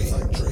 Factory.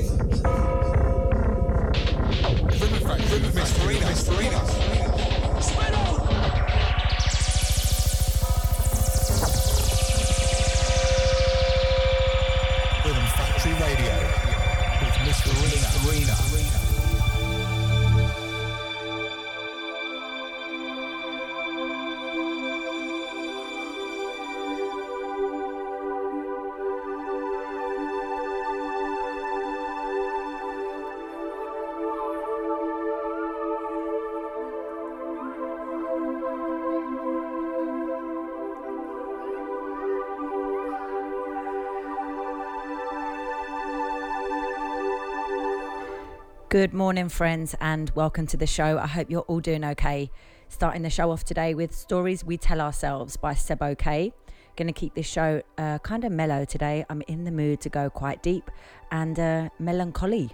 Good morning, friends, and welcome to the show. I hope you're all doing okay. Starting the show off today with Stories We Tell Ourselves by Seb OK. Gonna keep this show uh, kind of mellow today. I'm in the mood to go quite deep and uh, melancholy.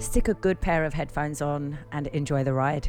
Stick a good pair of headphones on and enjoy the ride.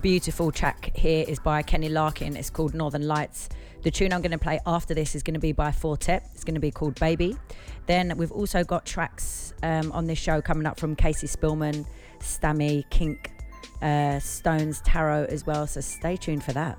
Beautiful track here is by Kenny Larkin. It's called Northern Lights. The tune I'm going to play after this is going to be by Four Tet. It's going to be called Baby. Then we've also got tracks um, on this show coming up from Casey Spillman, Stammy, Kink, uh, Stones, Tarot as well. So stay tuned for that.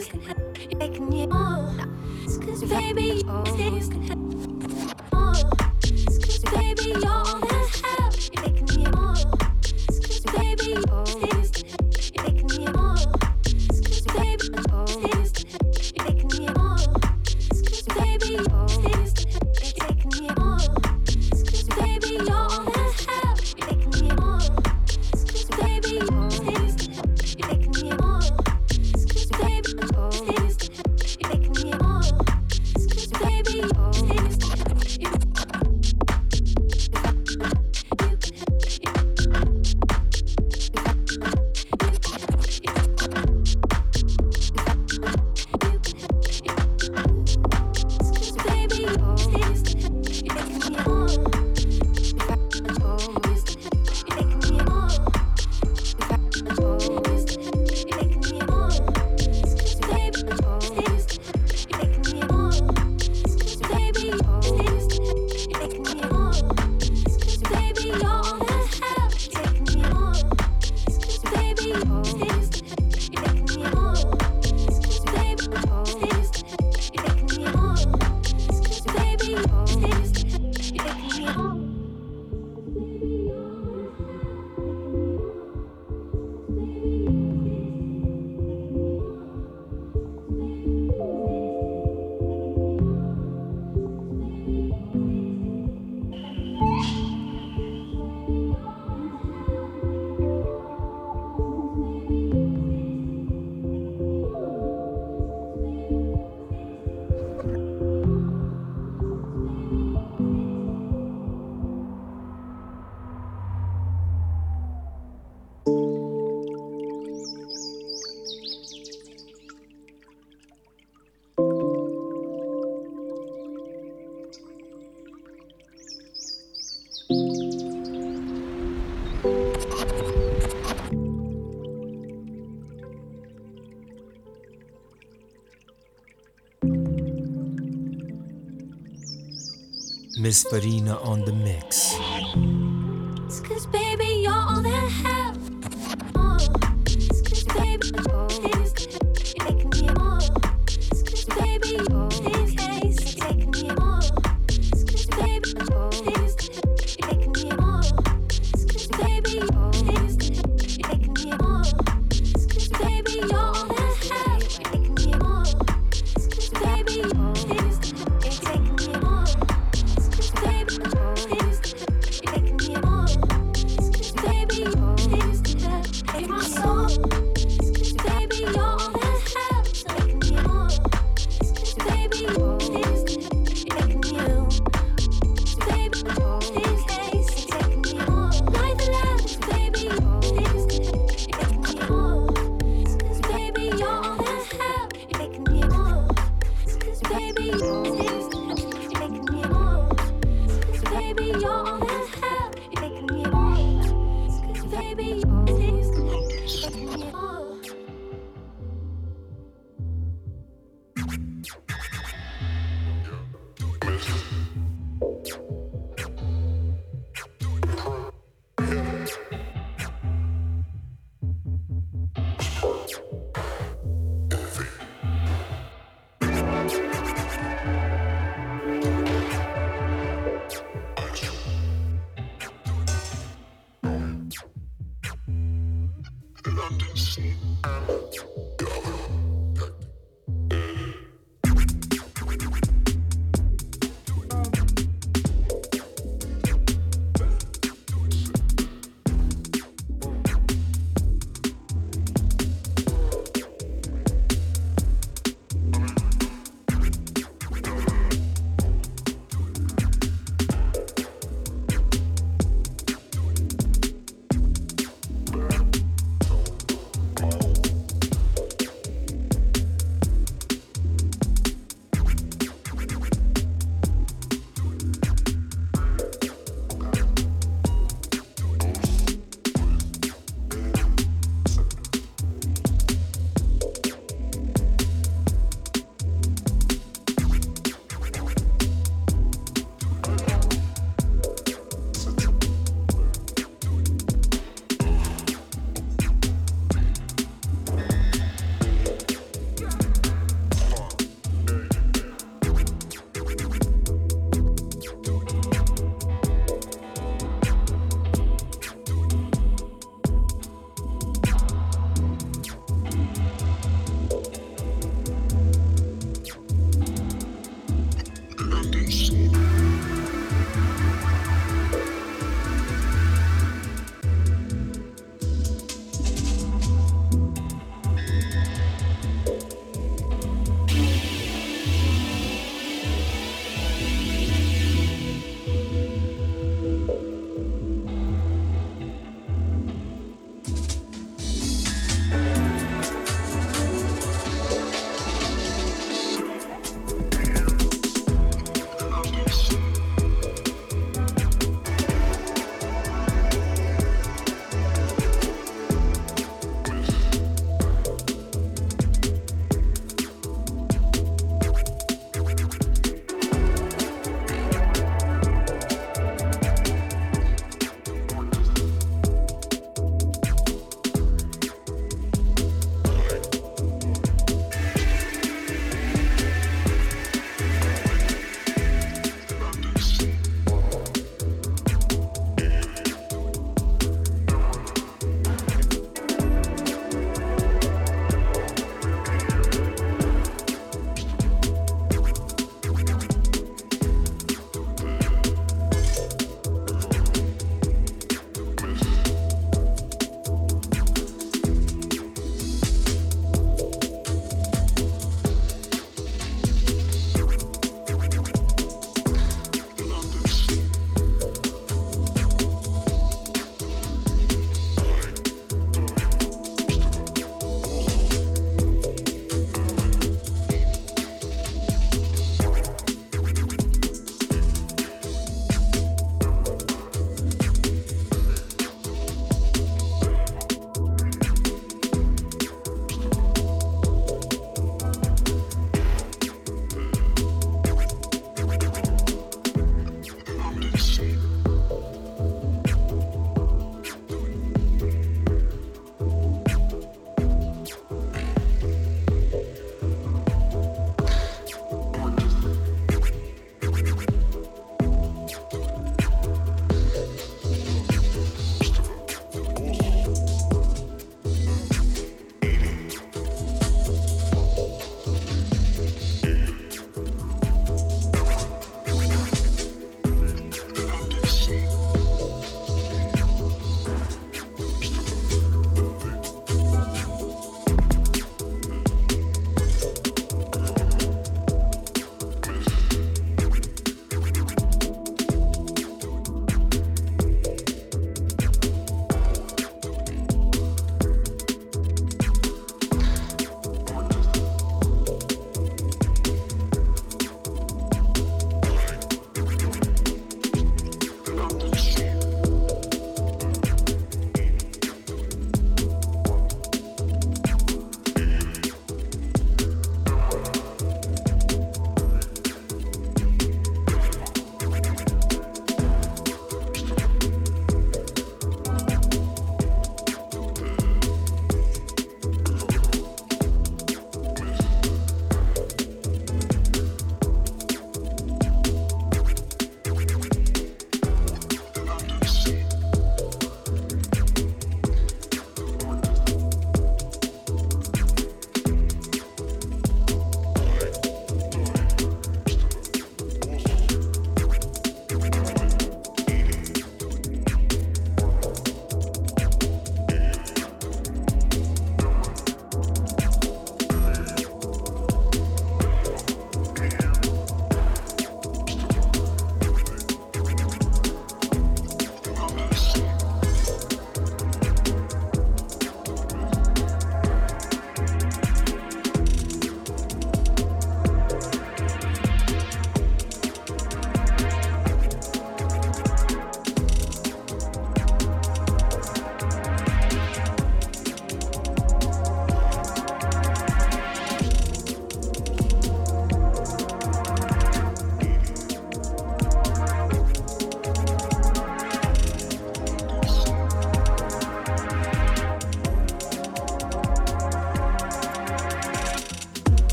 always can happen. It can. Cause baby, it always can happen. Miss Farina on the mix.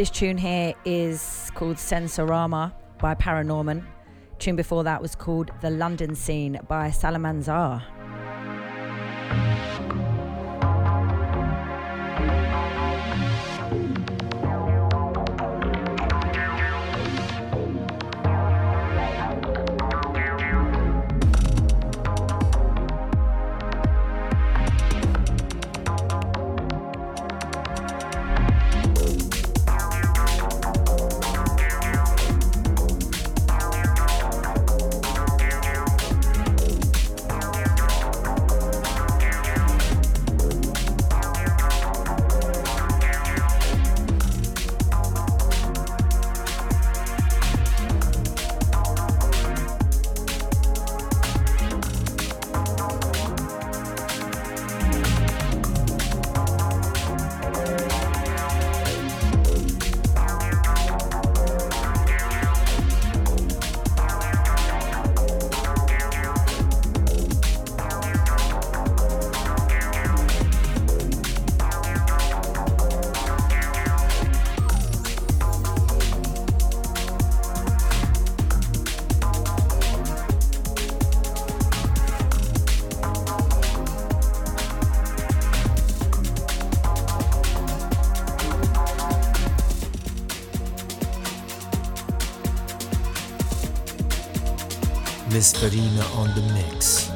This tune here is called Sensorama by Paranorman. Tune before that was called The London Scene by Salamanzar. Miss on the mix.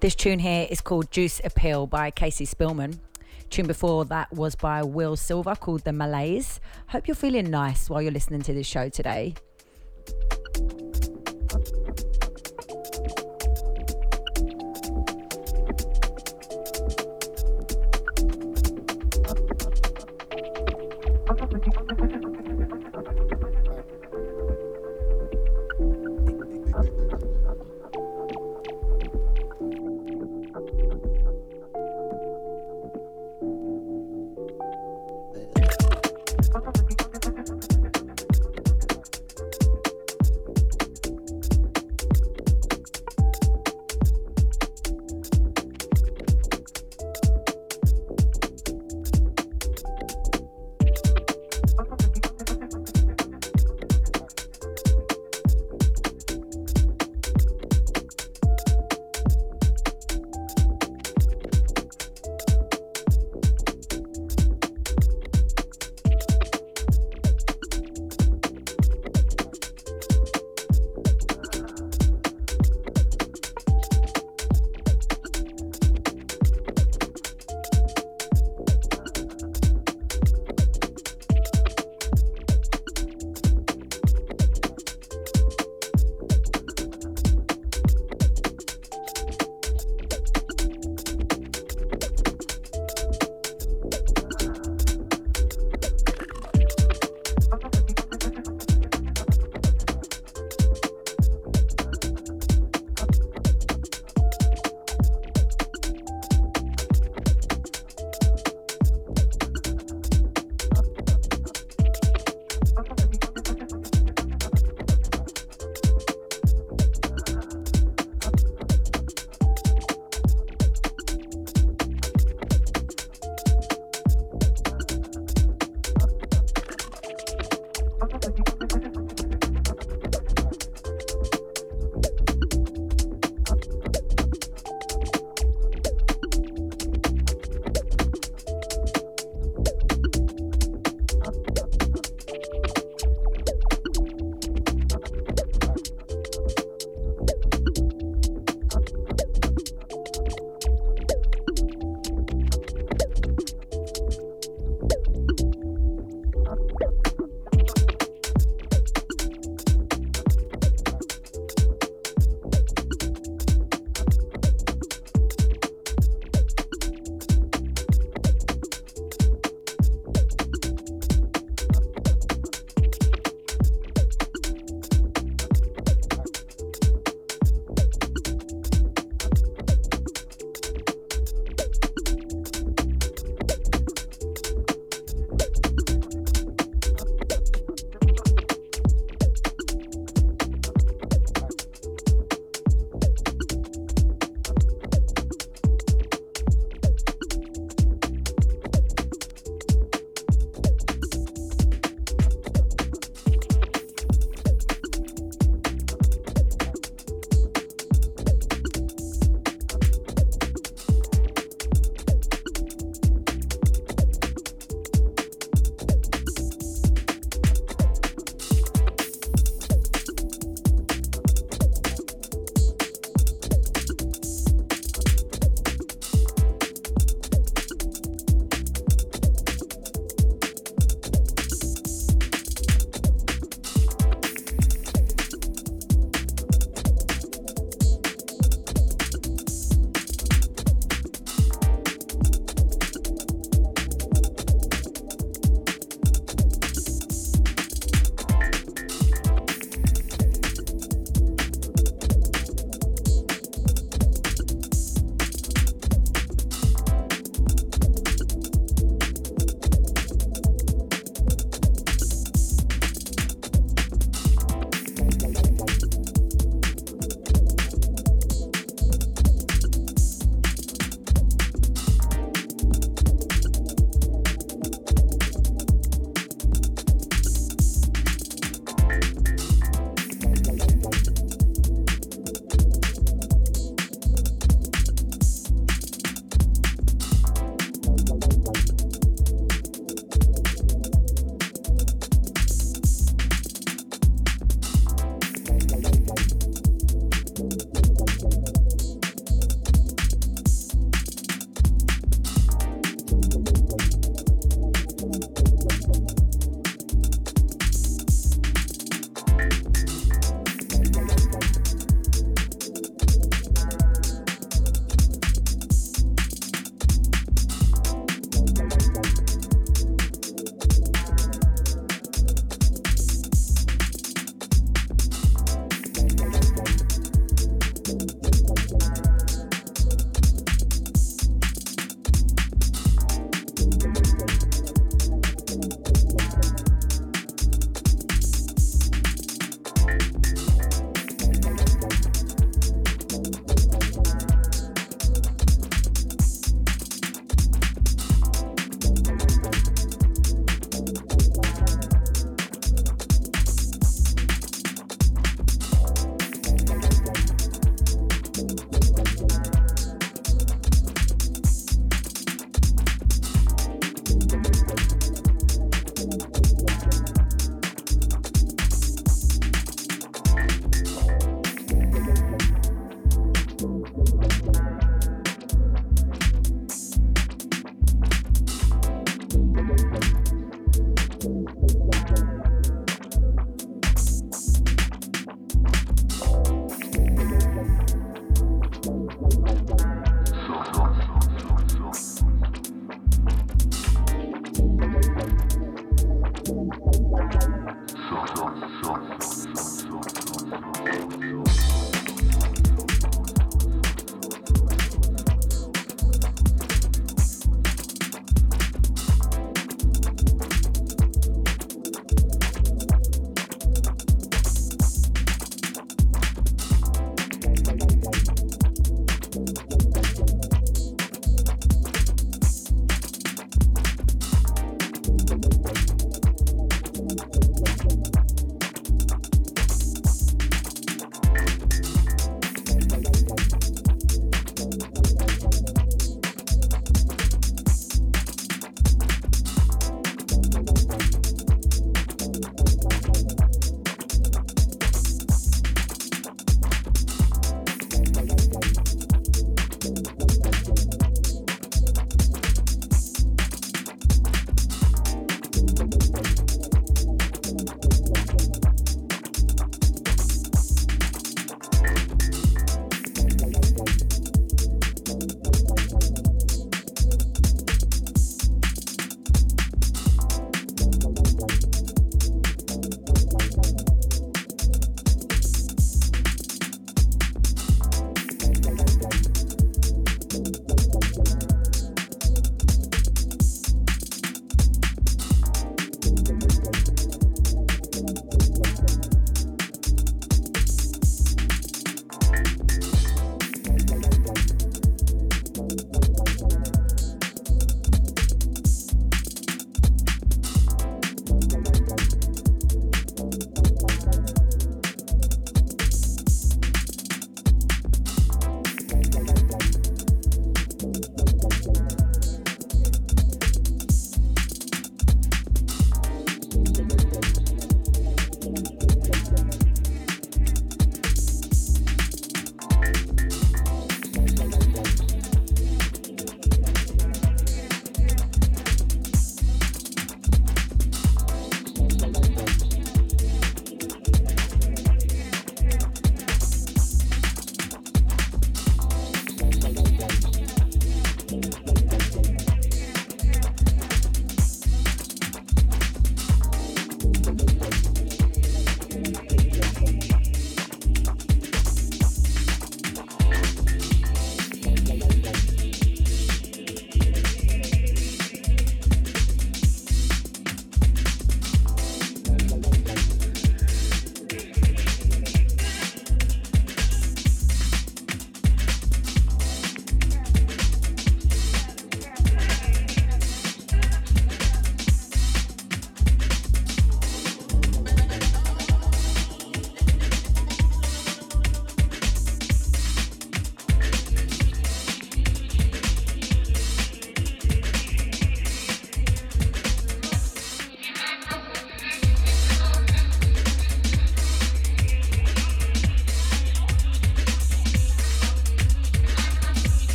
This tune here is called Juice Appeal by Casey Spillman. Tune before that was by Will Silver called The Malays. Hope you're feeling nice while you're listening to this show today.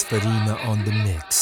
Farina on the mix.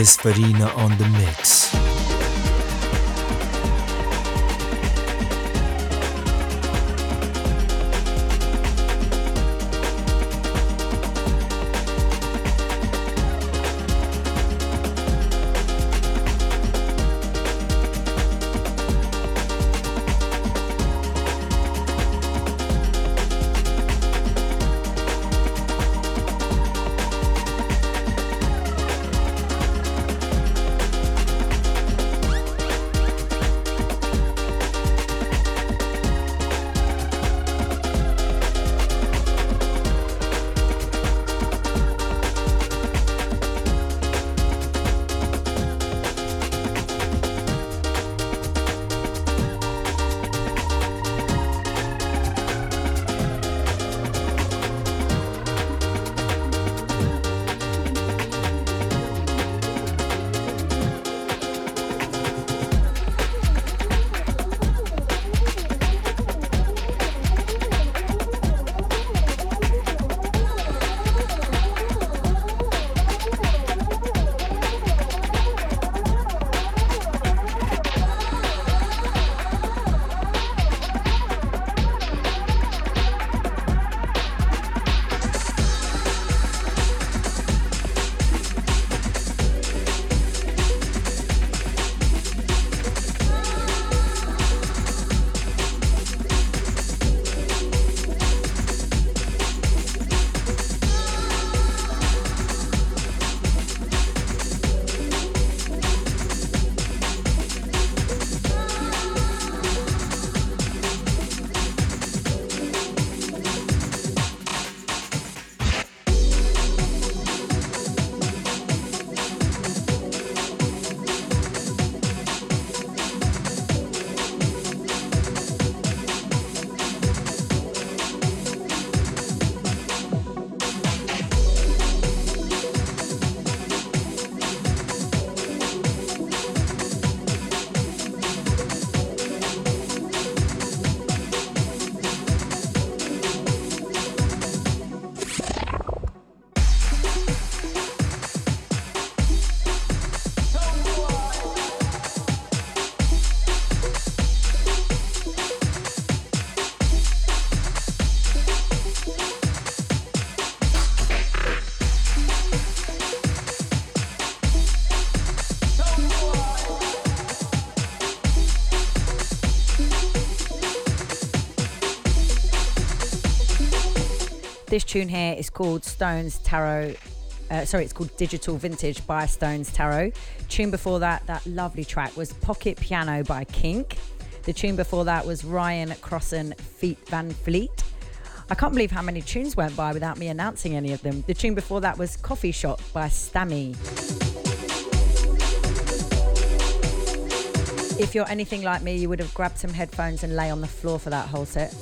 Miss Farina on the mix. This tune here is called Stones Taro. Uh, sorry, it's called Digital Vintage by Stones Taro. Tune before that, that lovely track was Pocket Piano by Kink. The tune before that was Ryan Crosson Feet Van Fleet. I can't believe how many tunes went by without me announcing any of them. The tune before that was Coffee Shop by Stammy. If you're anything like me, you would have grabbed some headphones and lay on the floor for that whole set.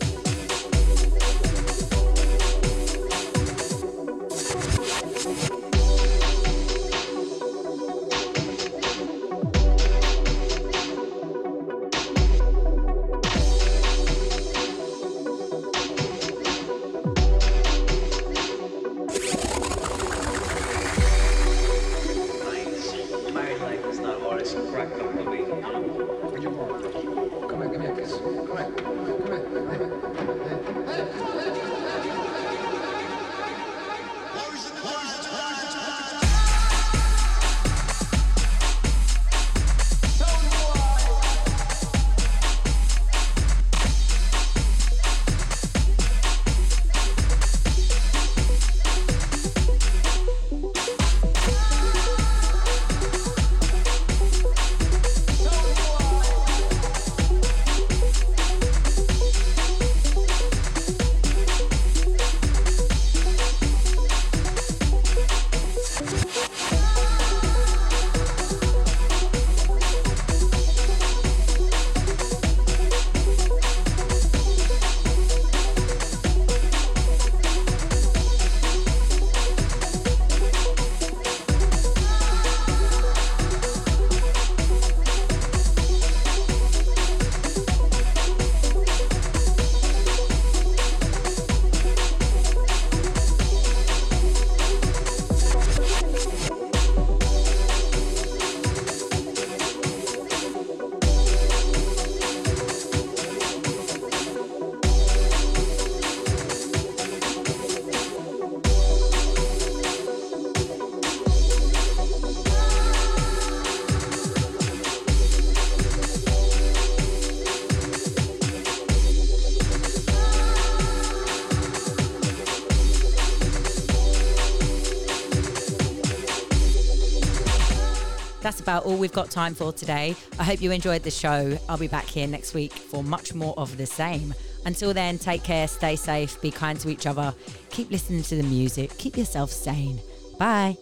About all we've got time for today. I hope you enjoyed the show. I'll be back here next week for much more of the same. Until then, take care, stay safe, be kind to each other, keep listening to the music, keep yourself sane. Bye.